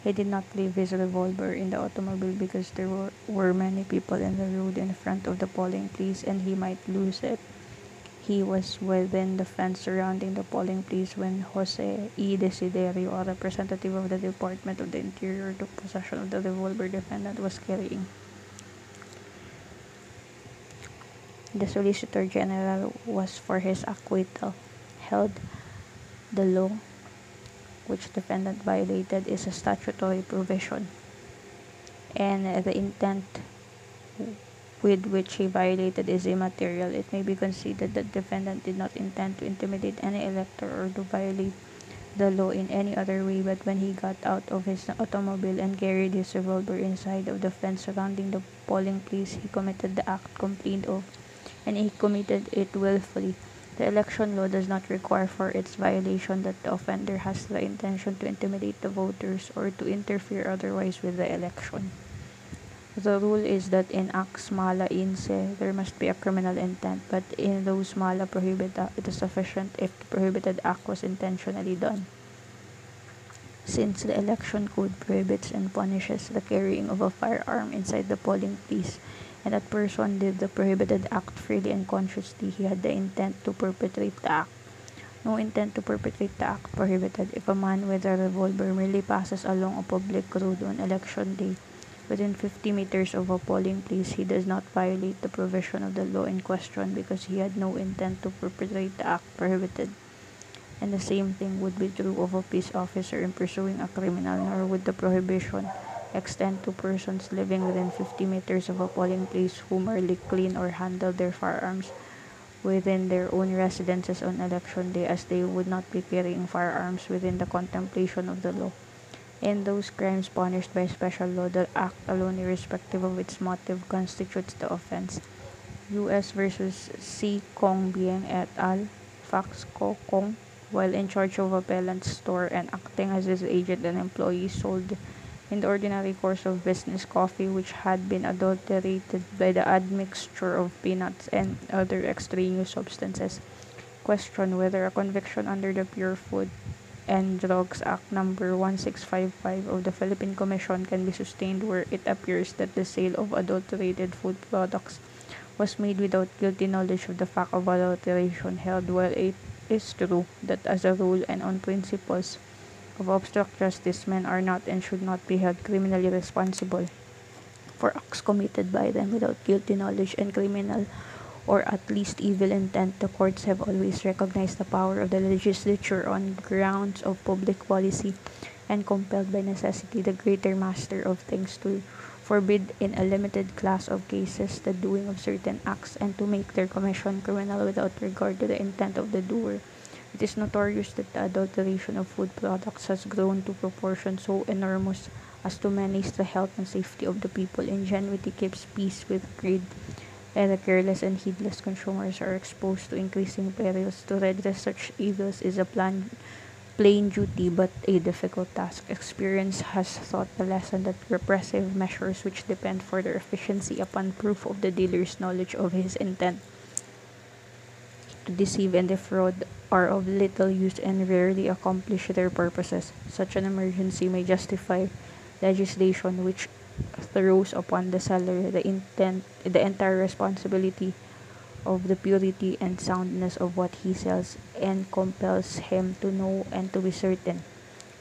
He did not leave his revolver in the automobile because there were, were many people in the road in front of the polling place and he might lose it. He was within the fence surrounding the polling place when Jose E. Desiderio, a representative of the Department of the Interior, took possession of the revolver defendant was carrying. The Solicitor General was for his acquittal, held the law which defendant violated is a statutory provision and the intent with which he violated is immaterial. It may be conceded that defendant did not intend to intimidate any elector or to violate the law in any other way, but when he got out of his automobile and carried his revolver inside of the fence surrounding the polling place, he committed the act complained of, and he committed it willfully. The election law does not require for its violation that the offender has the intention to intimidate the voters or to interfere otherwise with the election. The rule is that in acts mala in se, there must be a criminal intent, but in those mala prohibita, it is sufficient if the prohibited act was intentionally done. Since the election code prohibits and punishes the carrying of a firearm inside the polling place, and that person did the prohibited act freely and consciously, he had the intent to perpetrate the act. No intent to perpetrate the act prohibited if a man with a revolver merely passes along a public road on election day within 50 meters of a polling place, he does not violate the provision of the law in question because he had no intent to perpetrate the act prohibited. And the same thing would be true of a peace officer in pursuing a criminal, nor would the prohibition extend to persons living within 50 meters of a polling place who merely clean or handle their firearms within their own residences on election day as they would not be carrying firearms within the contemplation of the law. In those crimes punished by special law, the act alone, irrespective of its motive, constitutes the offense. U.S. versus Siy Cong Bieng et al. Fax Co Kong, while in charge of a appellant's store and acting as his agent and employee, sold in the ordinary course of business coffee which had been adulterated by the admixture of peanuts and other extraneous substances. Question whether a conviction under the Pure Food and Drugs Act number 1655 of the Philippine Commission can be sustained where it appears that the sale of adulterated food products was made without guilty knowledge of the fact of adulteration held while it is true that as a rule and on principles of obstruct justice, men are not and should not be held criminally responsible for acts committed by them without guilty knowledge and criminal or at least evil intent. The courts have always recognized the power of the legislature on grounds of public policy and compelled by necessity the greater master of things to forbid in a limited class of cases the doing of certain acts and to make their commission criminal without regard to the intent of the doer. It is notorious that the adulteration of food products has grown to proportions so enormous as to menace the health and safety of the people. Ingenuity keeps peace with greed, and the careless and heedless consumers are exposed to increasing perils. To redress such evils is a plan, plain duty but a difficult task. Experience has taught the lesson that repressive measures which depend for their efficiency upon proof of the dealer's knowledge of his intent to deceive and defraud are of little use and rarely accomplish their purposes. Such an emergency may justify legislation which throws upon the seller the intent the entire responsibility of the purity and soundness of what he sells and compels him to know and to be certain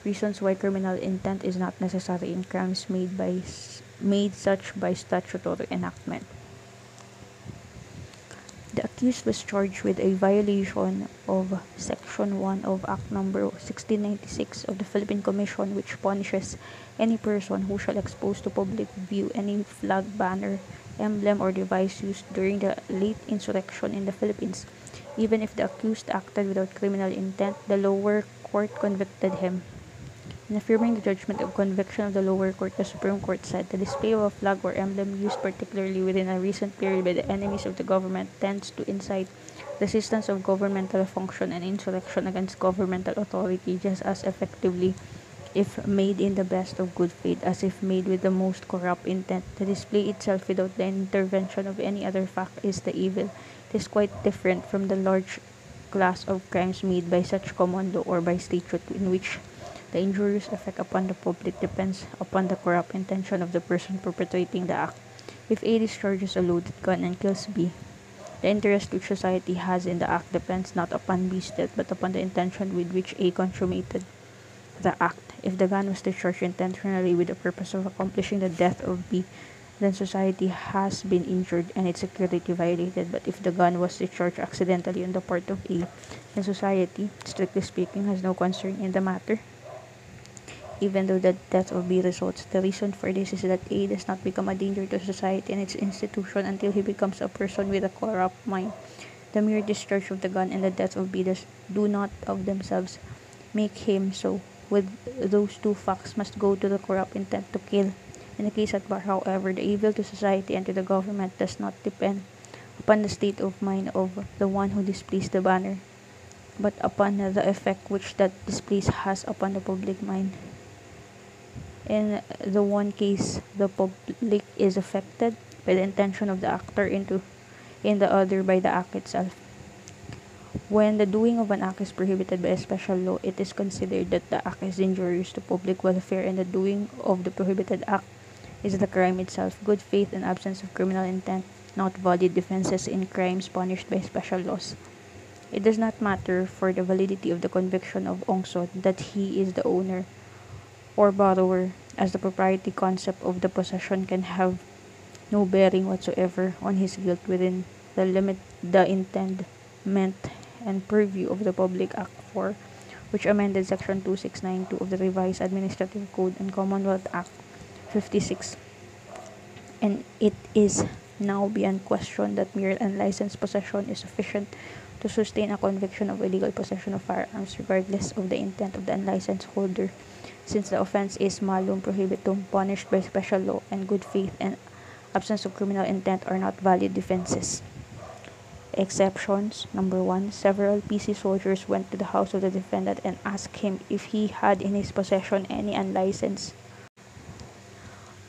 reasons why criminal intent is not necessary in crimes made by made such by statutory enactment The accused was charged with a violation of Section 1 of Act Number 1696 of the Philippine Commission which punishes any person who shall expose to public view any flag, banner, emblem, or device used during the late insurrection in the Philippines. Even if the accused acted without criminal intent, the lower court convicted him. In affirming the judgment of conviction of the lower court, the Supreme Court said the display of a flag or emblem used particularly within a recent period by the enemies of the government tends to incite resistance of governmental function and insurrection against governmental authority just as effectively if made in the best of good faith as if made with the most corrupt intent. The display itself without the intervention of any other fact is the evil. It is quite different from the large class of crimes made by such commando or by statute in which the injurious effect upon the public depends upon the corrupt intention of the person perpetrating the act. If A discharges a loaded gun and kills B, the interest which society has in the act depends not upon B's death but upon the intention with which A consummated the act. If the gun was discharged intentionally with the purpose of accomplishing the death of B, then society has been injured and its security violated. But if the gun was discharged accidentally on the part of A, then society, strictly speaking, has no concern in the matter even though the death of B results. The reason for this is that A does not become a danger to society and its institution until he becomes a person with a corrupt mind. The mere discharge of the gun and the death of B does, do not of themselves make him so. With those two facts must go to the corrupt intent to kill. In the case at bar, however, the evil to society and to the government does not depend upon the state of mind of the one who displays the banner, but upon the effect which that displays has upon the public mind. In the one case, the public is affected by the intention of the actor into in the other by the act itself. When the doing of an act is prohibited by a special law, it is considered that the act is injurious to public welfare and the doing of the prohibited act is the crime itself. Good faith and absence of criminal intent, not valid defenses in crimes punished by special laws. It does not matter for the validity of the conviction of Ongso that he is the owner or borrower, as the propriety concept of the possession can have no bearing whatsoever on his guilt within the limit the intendment and purview of the Public Act 4, which amended Section 2692 of the Revised Administrative Code and Commonwealth Act 56. And it is now beyond question that mere unlicensed possession is sufficient to sustain a conviction of illegal possession of firearms regardless of the intent of the unlicensed holder since the offense is malum prohibitum punished by special law and good faith and absence of criminal intent are not valid defenses. Exceptions Number one, several PC soldiers went to the house of the defendant and asked him if he had in his possession any unlicensed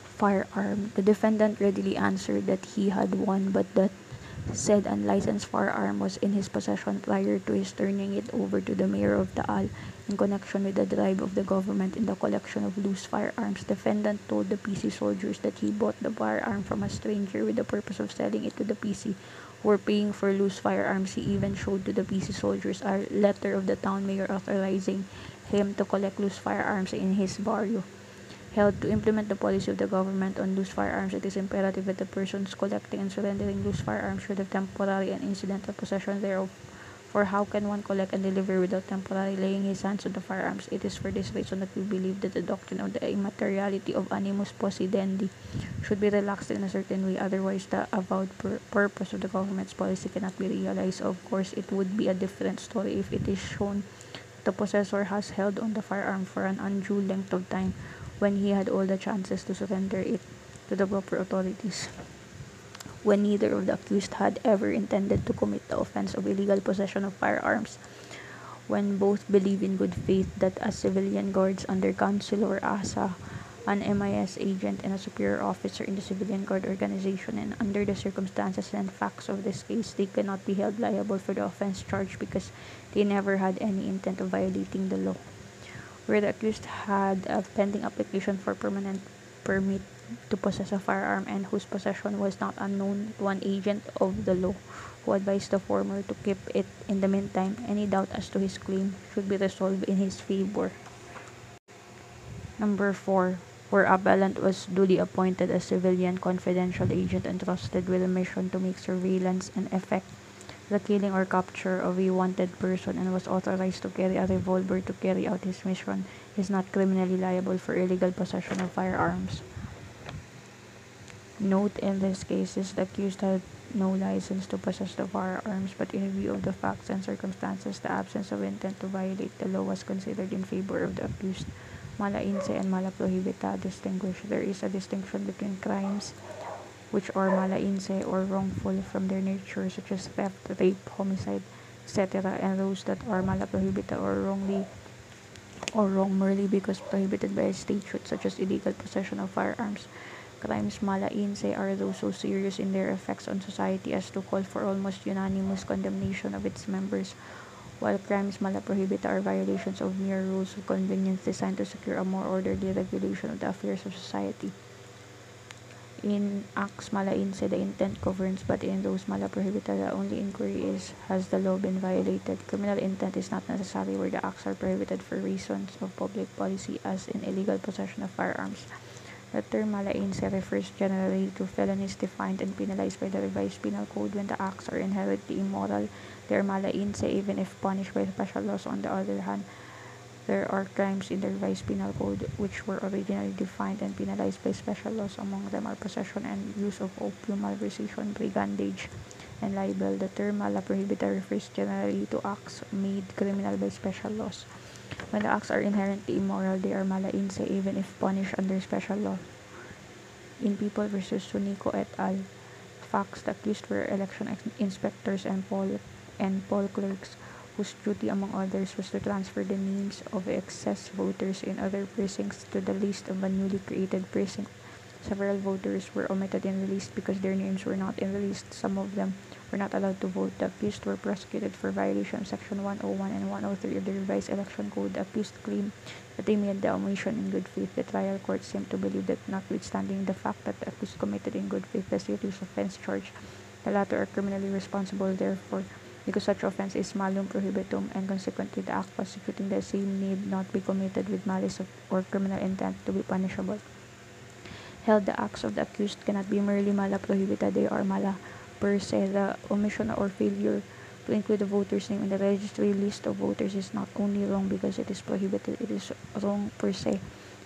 firearm. The defendant readily answered that he had one, but that said unlicensed firearm was in his possession prior to his turning it over to the mayor of Taal in connection with the drive of the government in the collection of loose firearms. Defendant told the PC soldiers that he bought the firearm from a stranger with the purpose of selling it to the PC who were paying for loose firearms. He even showed to the PC soldiers a letter of the town mayor authorizing him to collect loose firearms in his barrio held to implement the policy of the government on loose firearms, it is imperative that the persons collecting and surrendering loose firearms should have temporary and incidental possession thereof. For how can one collect and deliver without temporarily laying his hands on the firearms? It is for this reason that we believe that the doctrine of the immateriality of animus possidendi should be relaxed in a certain way, otherwise the avowed pur- purpose of the government's policy cannot be realized. Of course, it would be a different story if it is shown the possessor has held on the firearm for an undue length of time when he had all the chances to surrender it to the proper authorities. When neither of the accused had ever intended to commit the offense of illegal possession of firearms, when both believe in good faith that as civilian guards under Councilor Asa, an MIS agent and a superior officer in the civilian guard organization, and under the circumstances and facts of this case, they cannot be held liable for the offense charged because they never had any intent of violating the law where the accused had a pending application for permanent permit to possess a firearm and whose possession was not unknown. To an agent of the law who advised the former to keep it in the meantime. Any doubt as to his claim should be resolved in his favor. Number 4 where appellant was duly appointed as civilian confidential agent entrusted with a mission to make surveillance and effect the killing or capture of a wanted person and was authorized to carry a revolver to carry out his mission is not criminally liable for illegal possession of firearms. Note in this case is the accused had no license to possess the firearms, but in view of the facts and circumstances, the absence of intent to violate the law was considered in favor of the accused. Mala in se and mala prohibita distinguish. There is a distinction between crimes which are mala in se or wrongful from their nature, such as theft, rape, homicide, etc., and those that are mala prohibita or wrongly or wrong merely because prohibited by a statute, such as illegal possession of firearms. Crimes mala in se are those so serious in their effects on society as to call for almost unanimous condemnation of its members, while crimes mala prohibita are violations of mere rules of convenience designed to secure a more orderly regulation of the affairs of society. In acts mala in se, the intent governs, but in those mala prohibita, the only inquiry is has the law been violated. Criminal intent is not necessary where the acts are prohibited for reasons of public policy, as in illegal possession of firearms. The term mala in se refers generally to felonies defined and penalized by the revised penal code when the acts are inherently immoral. They are mala in se even if punished by special laws. On the other hand, there are crimes in the revised penal code which were originally defined and penalized by special laws. Among them are possession and use of opium, malversation, brigandage, and libel. The term mala prohibita refers generally to acts made criminal by special laws. When the acts are inherently immoral, they are mala in se even if punished under special law. In People v. Sunico et al., facts accused were election inspectors and poll and poll clerks whose duty, among others, was to transfer the names of excess voters in other precincts to the list of a newly created precinct. Several voters were omitted in the list because their names were not in the list. Some of them were not allowed to vote. The accused were prosecuted for violation of Section 101 and 103 of the revised election code. The accused claimed that they made the omission in good faith. The trial court seemed to believe that, notwithstanding the fact that the accused committed in good faith the serious offense charged, the latter are criminally responsible. Therefore, because such offense is malum prohibitum and consequently the act prosecuting the same need not be committed with malice of, or criminal intent to be punishable. Held the acts of the accused cannot be merely mala prohibita, they are mala per se. The omission or failure to include the voter's name in the registry list of voters is not only wrong because it is prohibited, it is wrong per se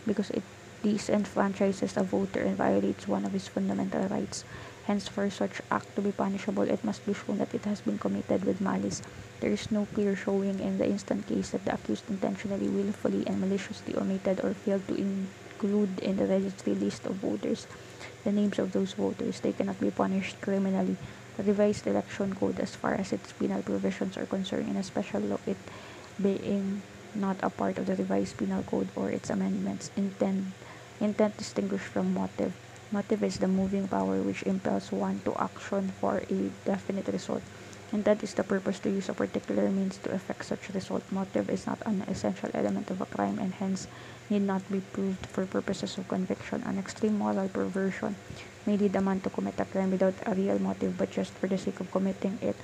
because it disenfranchises a voter and violates one of his fundamental rights. Hence, for such act to be punishable, it must be shown that it has been committed with malice. There is no clear showing in the instant case that the accused intentionally, willfully, and maliciously omitted or failed to include in the registry list of voters the names of those voters. They cannot be punished criminally. The revised election code, as far as its penal provisions are concerned, in a special law, it being not a part of the revised penal code or its amendments, intend intent distinguished from motive. Motive is the moving power which impels one to action for a definite result. And that is the purpose to use a particular means to effect such result. Motive is not an essential element of a crime and hence need not be proved for purposes of conviction. An extreme moral perversion may lead a man to commit a crime without a real motive but just for the sake of committing it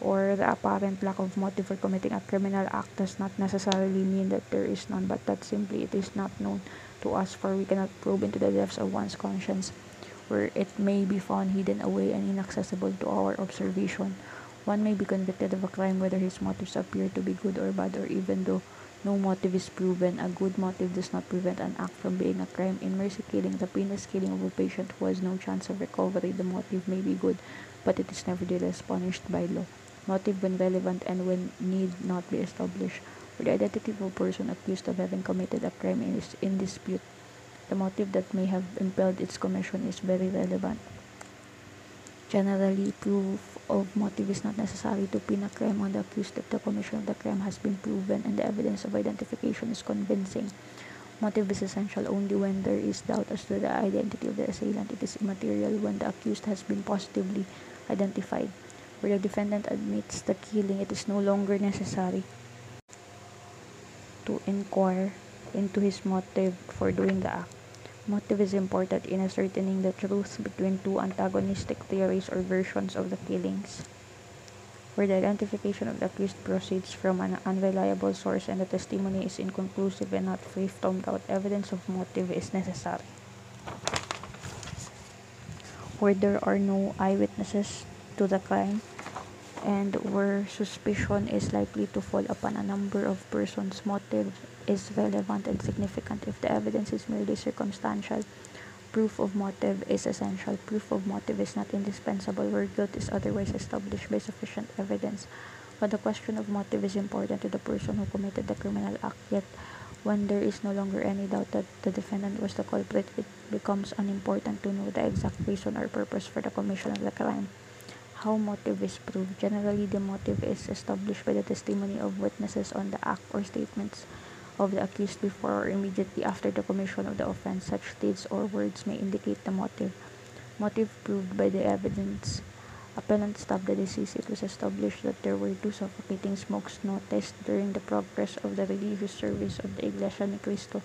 or the apparent lack of motive for committing a criminal act does not necessarily mean that there is none, but that simply it is not known to us, for we cannot probe into the depths of one's conscience, where it may be found hidden away and inaccessible to our observation. One may be convicted of a crime whether his motives appear to be good or bad, or even though no motive is proven, a good motive does not prevent an act from being a crime. In mercy killing, the painless killing of a patient who has no chance of recovery, the motive may be good, but it is nevertheless punished by law. Motive when relevant and when need not be established where the identity of a person accused of having committed a crime is in dispute. The motive that may have impelled its commission is very relevant. Generally, proof of motive is not necessary to pin a crime on the accused if the commission of the crime has been proven and the evidence of identification is convincing. Motive is essential only when there is doubt as to the identity of the assailant. It is immaterial when the accused has been positively identified. Where the defendant admits the killing, it is no longer necessary to inquire into his motive for doing the act. Motive is important in ascertaining the truth between two antagonistic theories or versions of the killings. Where the identification of the accused proceeds from an unreliable source and the testimony is inconclusive and not free from doubt, evidence of motive is necessary. Where there are no eyewitnesses to the crime, and where suspicion is likely to fall upon a number of persons, motive is relevant and significant. If the evidence is merely circumstantial, proof of motive is essential. Proof of motive is not indispensable where guilt is otherwise established by sufficient evidence. But the question of motive is important to the person who committed the criminal act, yet when there is no longer any doubt that the defendant was the culprit, it becomes unimportant to know the exact reason or purpose for the commission of the crime. How motive is proved. Generally, the motive is established by the testimony of witnesses on the act or statements of the accused before or immediately after the commission of the offense. Such deeds or words may indicate the motive. Motive proved by the evidence. Appellant stabbed the deceased. It was established that there were two suffocating smokes noticed during the progress of the religious service of the Iglesia Ni Cristo,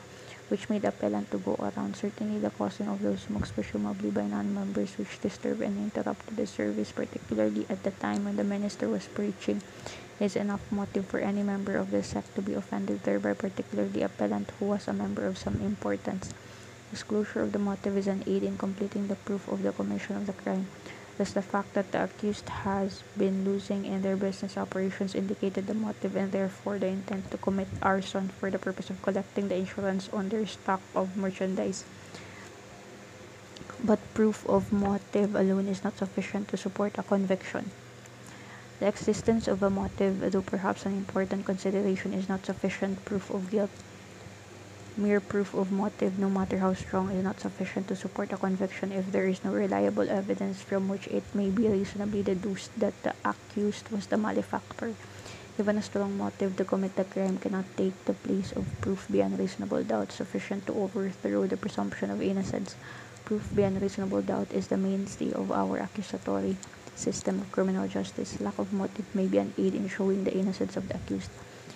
which made appellant to go around. Certainly, the causing of those smokes, presumably by non-members, which disturbed and interrupted the service, particularly at the time when the minister was preaching, is enough motive for any member of the sect to be offended thereby, particularly appellant who was a member of some importance. Disclosure of the motive is an aid in completing the proof of the commission of the crime. Thus, the fact that the accused has been losing in their business operations indicated the motive and therefore the intent to commit arson for the purpose of collecting the insurance on their stock of merchandise. But proof of motive alone is not sufficient to support a conviction. The existence of a motive, though perhaps an important consideration, is not sufficient proof of guilt. Mere proof of motive, no matter how strong, is not sufficient to support a conviction if there is no reliable evidence from which it may be reasonably deduced that the accused was the malefactor. Even a strong motive to commit the crime cannot take the place of proof beyond reasonable doubt sufficient to overthrow the presumption of innocence. Proof beyond reasonable doubt is the mainstay of our accusatory system of criminal justice. Lack of motive may be an aid in showing the innocence of the accused.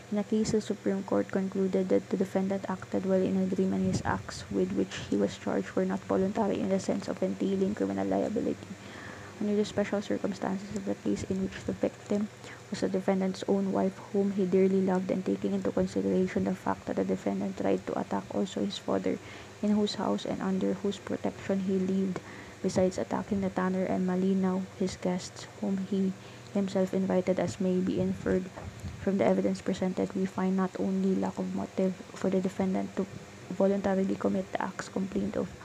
In a case, the Supreme Court concluded that the defendant acted while in a dream and his acts with which he was charged were not voluntary in the sense of entailing criminal liability. Under the special circumstances of the case in which the victim was the defendant's own wife, whom he dearly loved, and taking into consideration the fact that the defendant tried to attack also his father, in whose house and under whose protection he lived, besides attacking the tanner and Malinaw, his guests, whom he himself invited as may be inferred from the evidence presented, we find not only lack of motive for the defendant to voluntarily commit the acts complained of,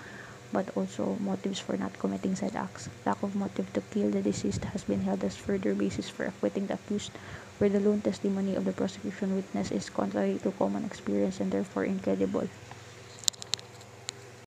but also motives for not committing said acts. Lack of motive to kill the deceased has been held as further basis for acquitting the accused, where the lone testimony of the prosecution witness is contrary to common experience and therefore incredible.